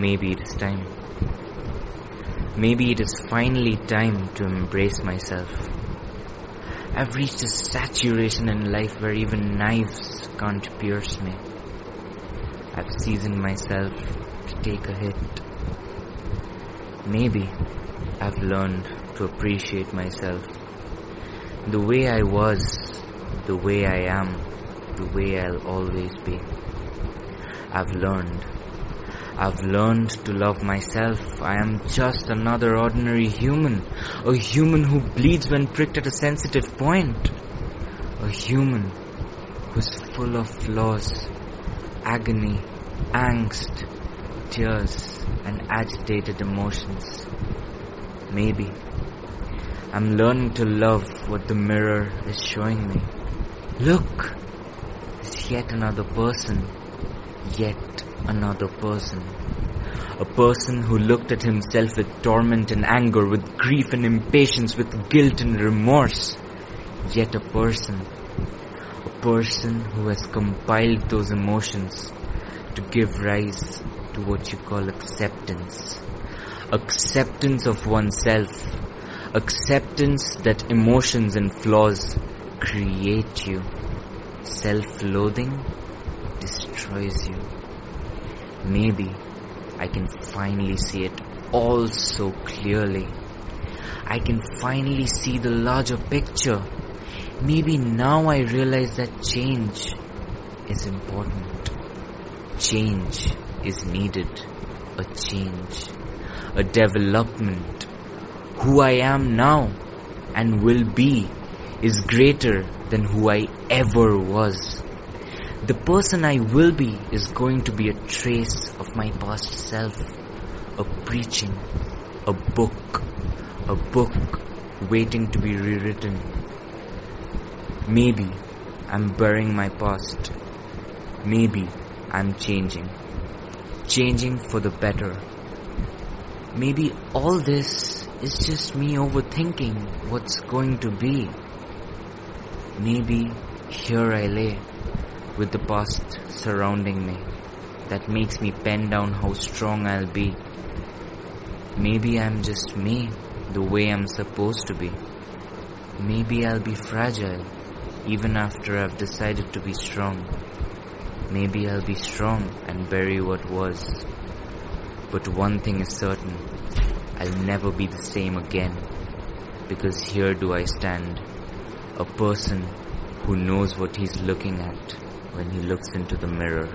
Maybe it is time. Maybe it is finally time to embrace myself. I've reached a saturation in life where even knives can't pierce me. I've seasoned myself to take a hit. Maybe I've learned to appreciate myself. The way I was, the way I am, the way I'll always be. I've learned. I've learned to love myself. I am just another ordinary human. A human who bleeds when pricked at a sensitive point. A human who's full of flaws, agony, angst, tears, and agitated emotions. Maybe I'm learning to love what the mirror is showing me. Look! It's yet another person. Yet another person. A person who looked at himself with torment and anger, with grief and impatience, with guilt and remorse. Yet a person. A person who has compiled those emotions to give rise to what you call acceptance. Acceptance of oneself. Acceptance that emotions and flaws create you. Self-loathing destroys you. Maybe I can finally see it all so clearly. I can finally see the larger picture. Maybe now I realize that change is important. Change is needed. A change. A development. Who I am now and will be is greater than who I ever was. The person I will be is going to be a trace of my past self. A preaching. A book. A book waiting to be rewritten. Maybe I'm burying my past. Maybe I'm changing. Changing for the better. Maybe all this is just me overthinking what's going to be. Maybe here I lay with the past surrounding me that makes me pen down how strong I'll be. Maybe I'm just me the way I'm supposed to be. Maybe I'll be fragile even after I've decided to be strong. Maybe I'll be strong and bury what was. But one thing is certain, I'll never be the same again. Because here do I stand, a person who knows what he's looking at when he looks into the mirror.